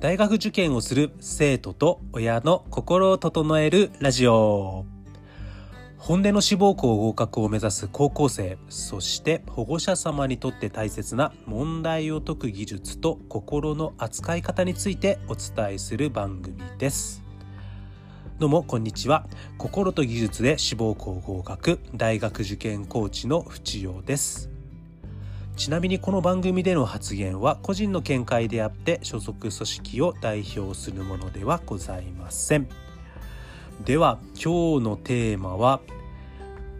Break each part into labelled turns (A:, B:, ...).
A: 大学受験をする生徒と親の心を整えるラジオ。本音の志望校合格を目指す高校生そして保護者様にとって大切な問題を解く技術と心の扱い方についてお伝えする番組です。どうもこんにちは。心と技術で志望校合格大学受験コーチの淵陽です。ちなみにこの番組での発言は個人の見解であって所属組織を代表するものではございません。では今日のテーマは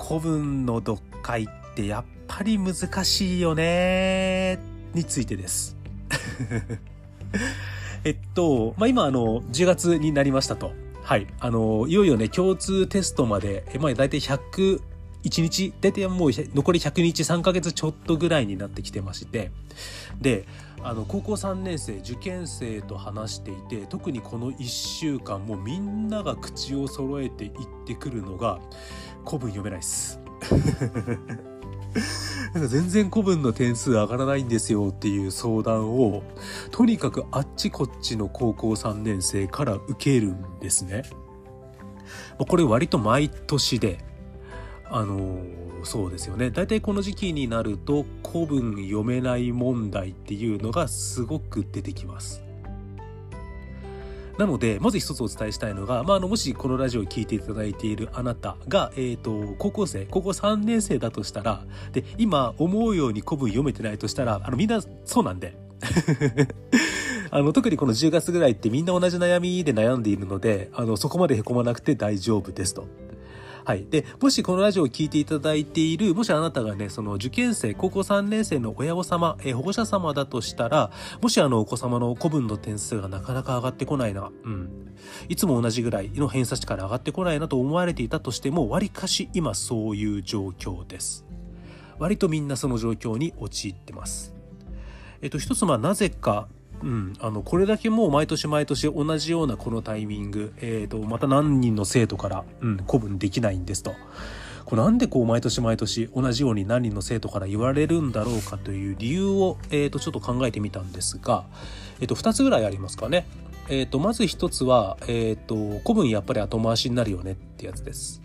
A: 古文の読解ってやっぱり難しいよねについてです。えっと、まあ、今あの10月になりましたと。はい。あのいよいよね共通テストまで、まあ、大体100 1日、大体もう残り100日、3ヶ月ちょっとぐらいになってきてまして、で、あの、高校3年生、受験生と話していて、特にこの1週間、もうみんなが口を揃えて言ってくるのが、古文読めないっす。なんか全然古文の点数上がらないんですよっていう相談を、とにかくあっちこっちの高校3年生から受けるんですね。これ割と毎年で、あのそうですよね大体この時期になると古文読めない問題っていうのがすごく出てきます。なので、まず一つお伝えしたいのが、まあ、あの、もしこのラジオを聴いていただいているあなたが、えっ、ー、と、高校生、高校3年生だとしたら、で、今、思うように古文読めてないとしたら、あの、みんなそうなんで。あの、特にこの10月ぐらいってみんな同じ悩みで悩んでいるので、あの、そこまで凹まなくて大丈夫ですと。はい。で、もしこのラジオを聴いていただいている、もしあなたがね、その受験生、高校3年生の親御様、え保護者様だとしたら、もしあのお子様の古文の点数がなかなか上がってこないな、うん。いつも同じぐらいの偏差値から上がってこないなと思われていたとしても、割かし今そういう状況です。割とみんなその状況に陥ってます。えっと、一つまあなぜかうん、あのこれだけもう毎年毎年同じようなこのタイミング、えーと、また何人の生徒から、うん、古文できないんですと。これなんでこう毎年毎年同じように何人の生徒から言われるんだろうかという理由を、えー、とちょっと考えてみたんですが、えー、と2つぐらいありますかね。えー、とまず1つは、えー、と古文やっぱり後回しになるよねってやつです。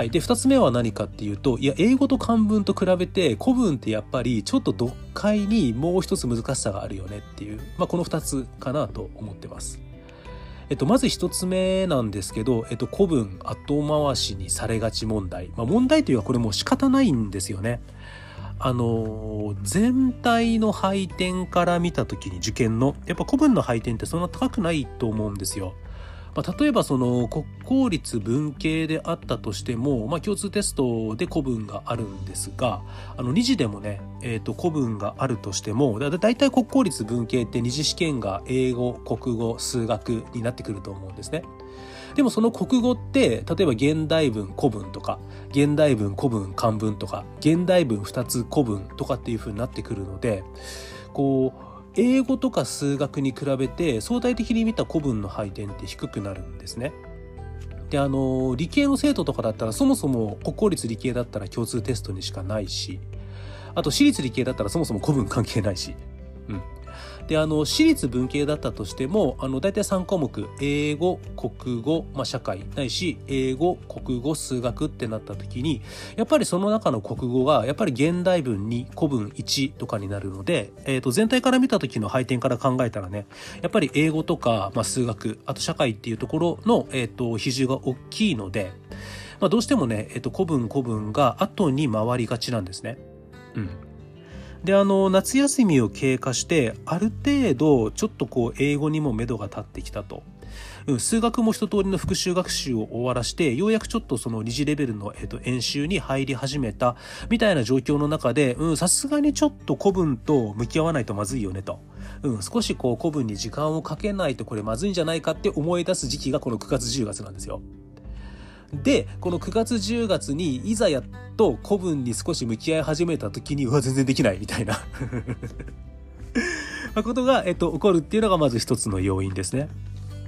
A: はい。で、二つ目は何かっていうと、いや、英語と漢文と比べて、古文ってやっぱりちょっと読解にもう一つ難しさがあるよねっていう、まあ、この二つかなと思ってます。えっと、まず一つ目なんですけど、えっと、古文後回しにされがち問題。まあ、問題というのはこれもう仕方ないんですよね。あの全体の配点から見た時に受験のやっぱ古文の配点ってそんな高くないと思うんですよ。まあ、例えばその国公立文系であったとしても、まあ、共通テストで古文があるんですがあの2次でもね、えー、と古文があるとしてもだだいたい国公立文系って二次試験が英語国語数学になってくると思うんですね。でもその国語って例えば現代文古文とか現代文古文漢文とか現代文2つ古文とかっていう風になってくるのでこう英語とか数学に比べて相対的に見た古文の配点って低くなるんですね。であの理系の生徒とかだったらそもそも国公立理系だったら共通テストにしかないしあと私立理系だったらそもそも古文関係ないし、うん、であの私立文系だったとしてもあの大体3項目英語国語、まあ、社会ないし英語国語数学ってなった時にやっぱりその中の国語がやっぱり現代文2古文1とかになるので、えー、と全体から見た時の配点から考えたらねやっぱり英語とか、まあ、数学あと社会っていうところの、えー、と比重が大きいので、まあ、どうしてもね、えー、と古文古文が後に回りがちなんですね。うんであの夏休みを経過してある程度ちょっとこう英語にも目処が立ってきたと。うん数学も一通りの復習学習を終わらしてようやくちょっとその二次レベルの、えー、と演習に入り始めたみたいな状況の中でさすがにちょっと古文と向き合わないとまずいよねと。うん、少しこう古文に時間をかけないとこれまずいんじゃないかって思い出す時期がこの9月10月なんですよ。でこの9月10月にいざやっと古文に少し向き合い始めた時にうわ全然できないみたいな ことが、えっと、起こるっていうのがまず一つの要因ですね。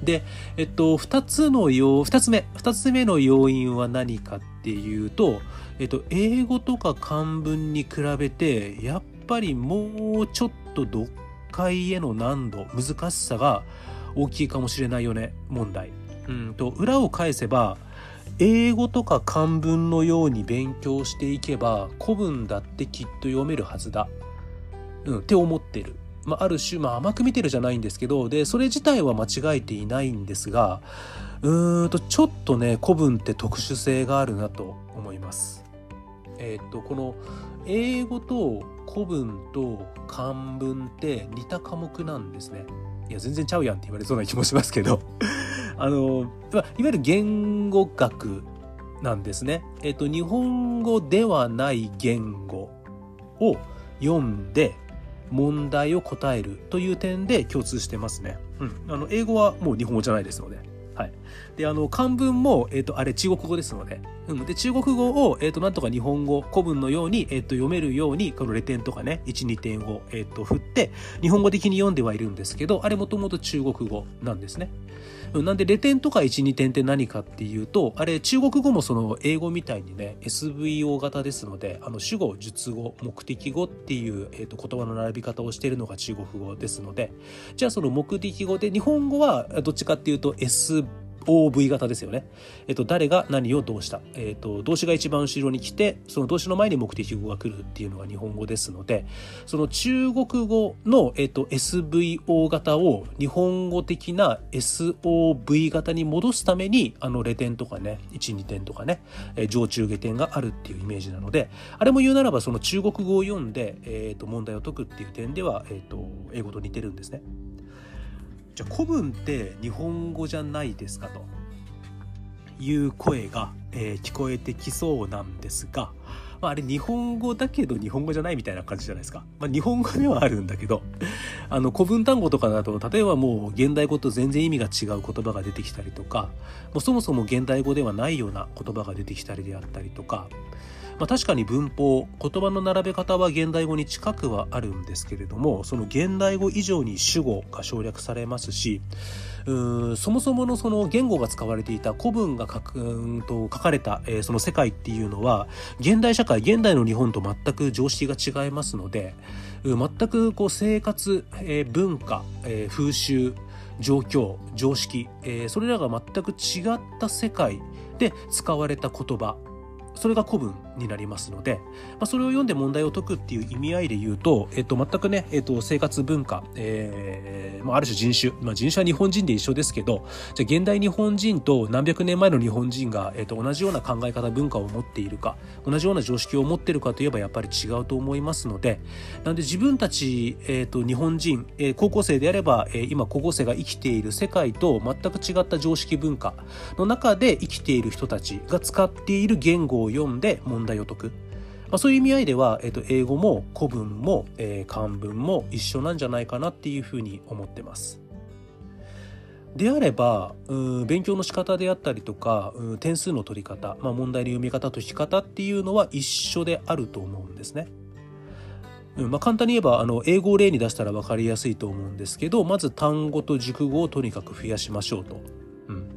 A: で、えっと、二つの要、二つ目、二つ目の要因は何かっていうと、えっと、英語とか漢文に比べて、やっぱりもうちょっと読解への難度難しさが大きいかもしれないよね問題。うんと裏を返せば英語とか漢文のように勉強していけば古文だってきっと読めるはずだ、うん、って思ってる。まあ、ある種、まあ、甘く見てるじゃないんですけどでそれ自体は間違えていないんですがうーんとちょっとね古文って特殊性があるなと思います。えっ、とこの英語と古文と漢文って似た科目なんですね。いや全然ちゃうやんって言われそうな気もしますけどあのいわゆる言語学なんですね。えっ、と日本語ではない言語を読んで問題を答えるという点で共通してますね。うん、あの英語はもう日本語じゃないですので。はい。で、あの、漢文も、えっ、と、あれ中国語ですので、うん。で、中国語を、え、ー、と、なんとか日本語、古文のように、え、ー、と、読めるように、このレ点とかね、1、2点を、えっ、と、振って、日本語的に読んではいるんですけど、あれもともと中国語なんですね。なんで、レ点とか1、2点って何かっていうと、あれ、中国語もその英語みたいにね、SVO 型ですので、あの、主語、述語、目的語っていう、え、ー、と、言葉の並び方をしているのが中国語ですので、じゃあその目的語で、日本語はどっちかっていうと SV OV 型ですよね。えっと、誰が何をどうした。えっと、動詞が一番後ろに来て、その動詞の前に目的語が来るっていうのが日本語ですので、その中国語の、えっと、SVO 型を日本語的な SOV 型に戻すために、あの、レ点とかね、1、2点とかね、え上中下点があるっていうイメージなので、あれも言うならば、その中国語を読んで、えっと、問題を解くっていう点では、えっと、英語と似てるんですね。じゃあ古文って日本語じゃないですかという声が、えー、聞こえてきそうなんですが、まあ、あれ日本語だけど日本語じゃないみたいな感じじゃないですか。まあ、日本語ではあるんだけど、あの古文単語とかだと、例えばもう現代語と全然意味が違う言葉が出てきたりとか、もうそもそも現代語ではないような言葉が出てきたりであったりとか、まあ、確かに文法言葉の並べ方は現代語に近くはあるんですけれどもその現代語以上に主語が省略されますしうんそもそものその言語が使われていた古文が書くんと書かれた、えー、その世界っていうのは現代社会現代の日本と全く常識が違いますので全くこう生活、えー、文化、えー、風習状況常識、えー、それらが全く違った世界で使われた言葉それが古文。になりますので、まあ、それを読んで問題を解くっていう意味合いで言うと、えっと、全くね、えっと、生活文化、えー、まあ、ある種人種、まあ、人種は日本人で一緒ですけど、じゃ現代日本人と何百年前の日本人が、えっと、同じような考え方、文化を持っているか、同じような常識を持っているかといえばやっぱり違うと思いますので、なんで自分たち、えっと、日本人、えー、高校生であれば、えー、今高校生が生きている世界と全く違った常識文化の中で生きている人たちが使っている言語を読んで問題問題を解く。まあ、そういう意味合いでは、えっと、英語も古文も、えー、漢文も一緒なんじゃないかなっていうふうに思ってます。であればう勉強の仕方であったりとかう点数の取り方、まあ、問題の読み方解き方っていうのは一緒であると思うんですね。うんまあ、簡単に言えばあの英語を例に出したら分かりやすいと思うんですけどまず単語と熟語をとにかく増やしましょうと。うん、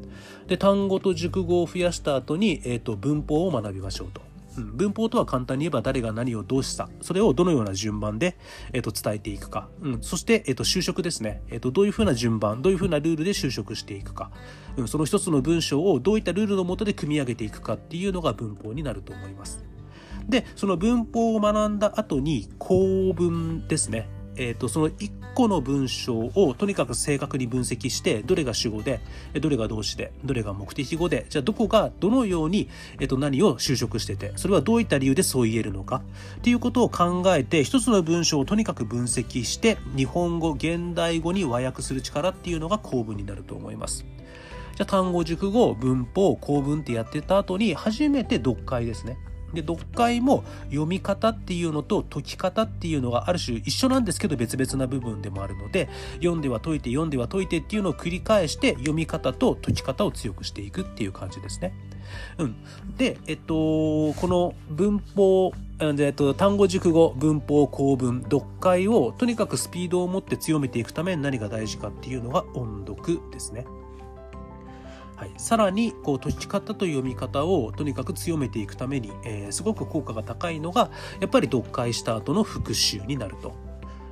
A: で単語と熟語を増やした後に、えーと、文法を学びましょうと。文法とは簡単に言えば誰が何をどうしたそれをどのような順番で、えー、と伝えていくか、うん、そして、えー、と就職ですね、えー、とどういうふうな順番どういうふうなルールで就職していくか、うん、その一つの文章をどういったルールのもとで組み上げていくかっていうのが文法になると思います。でその文法を学んだ後に構文ですね。えーと、その1個の文章をとにかく正確に分析してどれが主語でどれが動詞でどれが目的語でじゃあどこがどのように、えーと、何を修飾しててそれはどういった理由でそう言えるのかっていうことを考えて一つの文章をとにかく分析して日本語現代語に和訳する力っていうのが構文になると思います。じゃあ単語熟語文法構文ってやってた後に初めて読解ですね。で読解も読み方っていうのと解き方っていうのがある種一緒なんですけど別々な部分でもあるので読んでは解いて読んでは解いてっていうのを繰り返して読み方と解き方を強くしていくっていう感じですね。うん、で、えっと、この文法えっと、単語熟語文法構文読解をとにかくスピードを持って強めていくために何が大事かっていうのが音読ですね。はい、さらにこう解き方という読み方をとにかく強めていくために、えー、すごく効果が高いのがやっぱり読解した後の復習になると。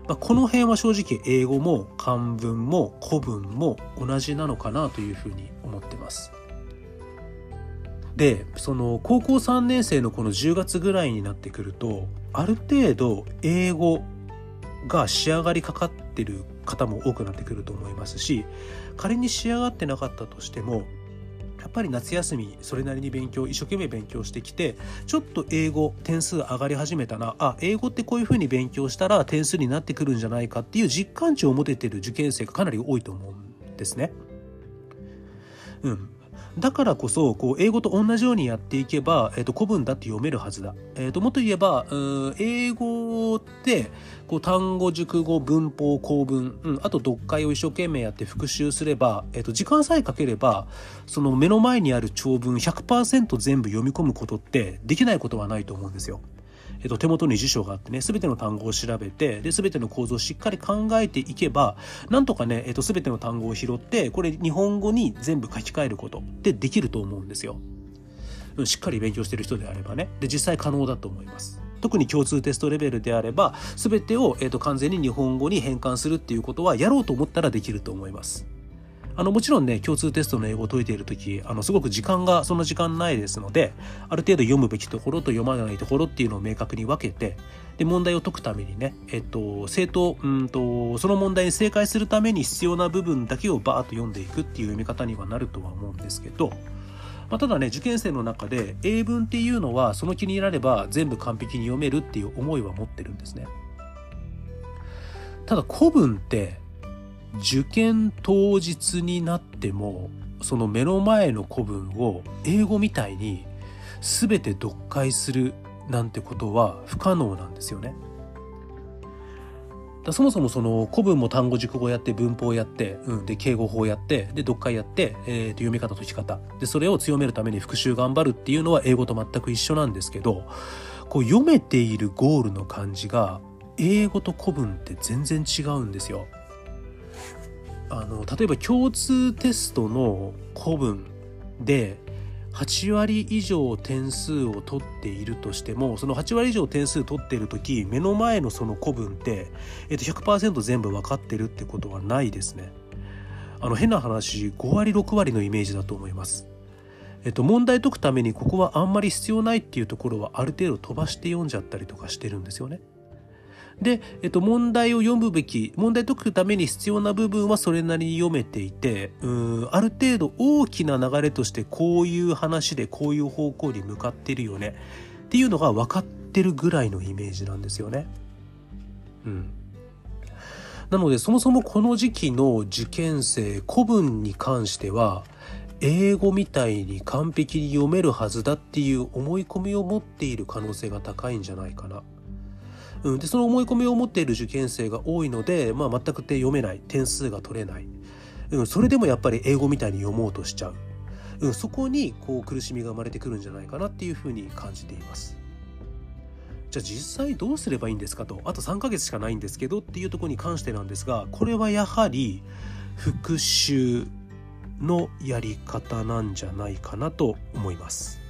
A: まあ、この辺は正直英語も漢文も古文も同じなのかなというふうに思ってます。でその高校3年生のこの10月ぐらいになってくるとある程度英語が仕上がりかかってる方も多くなってくると思いますし仮に仕上がってなかったとしてもやっぱり夏休みそれなりに勉強一生懸命勉強してきてちょっと英語点数上がり始めたなあ英語ってこういうふうに勉強したら点数になってくるんじゃないかっていう実感値を持ててる受験生がかなり多いと思うんですね。うん、だからこそこう英語と同じようにやっていけば、えー、と古文だって読めるはずだ、えー、ともっと言えばうん英語ってこう単語熟語文法構文、うん、あと読解を一生懸命やって復習すれば、えー、と時間さえかければその目の前にある長文100%全部読み込むことってできないことはないと思うんですよ。えっと、手元に辞書があってね、すべての単語を調べて、で、すべての構造をしっかり考えていけば、なんとかね、えっと、すべての単語を拾って、これ日本語に全部書き換えることってできると思うんですよ。しっかり勉強してる人であればね。で、実際可能だと思います。特に共通テストレベルであれば、全てを、えーと完全に日本語に変換するっていうことは、やろうと思ったらできると思います。あのもちろんね共通テストの英語を解いている時あのすごく時間がその時間ないですのである程度読むべきところと読まないところっていうのを明確に分けてで問題を解くためにね、えっと、正当うんとその問題に正解するために必要な部分だけをバーッと読んでいくっていう読み方にはなるとは思うんですけど、まあ、ただね受験生の中で英文っていうのはその気になれば全部完璧に読めるっていう思いは持ってるんですね。ただ古文って受験当日になってもその目の前の古文を英語みたいに全て読解するなんてことは不可能なんですよね。そもそもその古文も単語熟語やって文法やって、うん、で敬語法やってで読解やって、えー、と読み方解き方でそれを強めるために復習頑張るっていうのは英語と全く一緒なんですけどこう読めているゴールの感じが英語と古文って全然違うんですよ。あの例えば共通テストの古文で8割以上点数を取っているとしてもその8割以上点数取っている時目の前のその古文って、えっと、100%全部分かってるってことはないですね。あの変な話5割6割のイメージだと思います。えっと、問題解くためにここはあんまり必要ないっていうところはある程度飛ばして読んじゃったりとかしてるんですよね。で、えっと、問題を読むべき問題解くために必要な部分はそれなりに読めていてうんある程度大きな流れとしてこういう話でこういう方向に向かってるよねっていうのが分かってるぐらいのイメージなんですよね。うん、なのでそもそもこの時期の受験生古文に関しては英語みたいに完璧に読めるはずだっていう思い込みを持っている可能性が高いんじゃないかな。うん、でその思い込みを持っている受験生が多いので、まあ、全く手読めない。点数が取れない、うん、それでもやっぱり英語みたいに読もうとしちゃう、うん、そこにこう苦しみが生まれてくるんじゃないかなっていうふうに感じています。じゃあ実際どうすればいいんですかと。あと3ヶ月しかないんですけどっていうとこに関してなんですがこれはやはり復習のやり方なんじゃないかなと思います。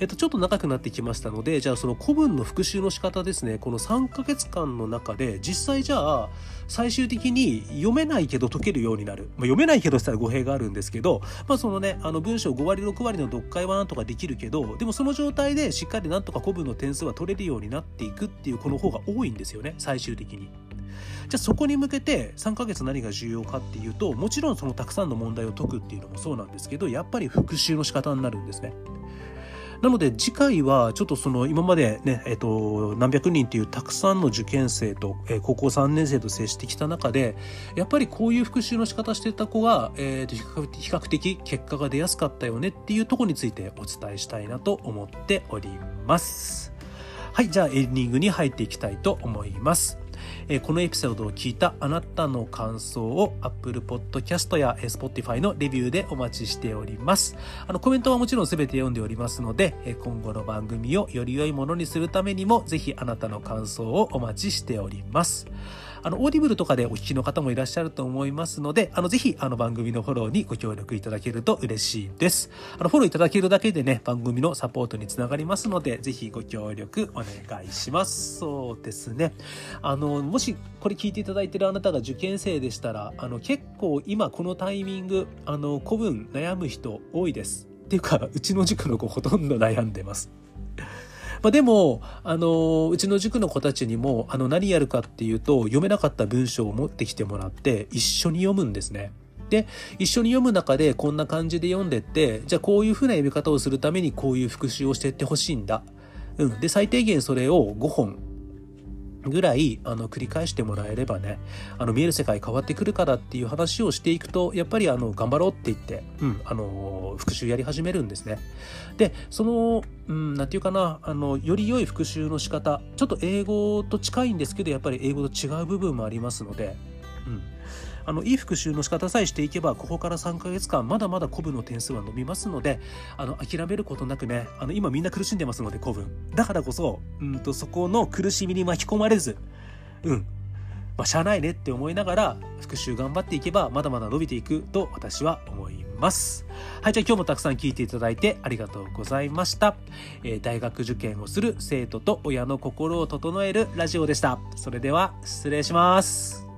A: えっと、ちょっと長くなってきましたので、じゃあその古文の復習の仕方ですね、この3ヶ月間の中で、実際じゃあ、最終的に読めないけど解けるようになる。まあ、読めないけどしたら語弊があるんですけど、まあそのね、あの文章5割6割の読解はなんとかできるけど、でもその状態でしっかりなんとか古文の点数は取れるようになっていくっていうこの方が多いんですよね、最終的に。じゃあそこに向けて3ヶ月何が重要かっていうともちろんそのたくさんの問題を解くっていうのもそうなんですけどやっぱり復習の仕方になるんですね。なので次回はちょっとその今までね、えっと、何百人っていうたくさんの受験生と、え、高校3年生と接してきた中で、やっぱりこういう復習の仕方してた子が、えー、比較的結果が出やすかったよねっていうとこについてお伝えしたいなと思っております。はい、じゃあエンディングに入っていきたいと思います。え、このエピソードを聞いたあなたの感想を Apple Podcast や Spotify のレビューでお待ちしております。あのコメントはもちろん全て読んでおりますので、え今後の番組をより良いものにするためにもぜひあなたの感想をお待ちしております。あの、オーディブルとかでお聞きの方もいらっしゃると思いますので、あの、ぜひ、あの、番組のフォローにご協力いただけると嬉しいです。あの、フォローいただけるだけでね、番組のサポートにつながりますので、ぜひご協力お願いします。そうですね。あの、もしこれ聞いていただいてるあなたが受験生でしたら、あの、結構今このタイミング、あの、古文悩む人多いです。っていうか、うちの塾の子ほとんど悩んでます。まあ、でも、あの、うちの塾の子たちにも、あの、何やるかっていうと、読めなかった文章を持ってきてもらって、一緒に読むんですね。で、一緒に読む中でこんな感じで読んでって、じゃあこういう風な読み方をするためにこういう復習をしていってほしいんだ。うん。で、最低限それを5本ぐらいあの繰り返してもらえればねあの見える世界変わってくるからっていう話をしていくとやっぱりあの頑張ろうって言って、うん、あの復習やり始めるんですね。でそのうん、なんていうかなあのより良い復習の仕方ちょっと英語と近いんですけどやっぱり英語と違う部分もありますので、うん、あのいい復習の仕方さえしていけばここから3ヶ月間まだまだ古文の点数は伸びますのであの諦めることなくねあの今みんな苦しんでますので古文だからこそうんとそこの苦しみに巻き込まれずうんまあ、しゃあないねって思いながら復習頑張っていけばまだまだ伸びていくと私は思います。はい、じゃあ今日もたくさん聞いていただいてありがとうございました。えー、大学受験をする生徒と親の心を整えるラジオでした。それでは失礼します。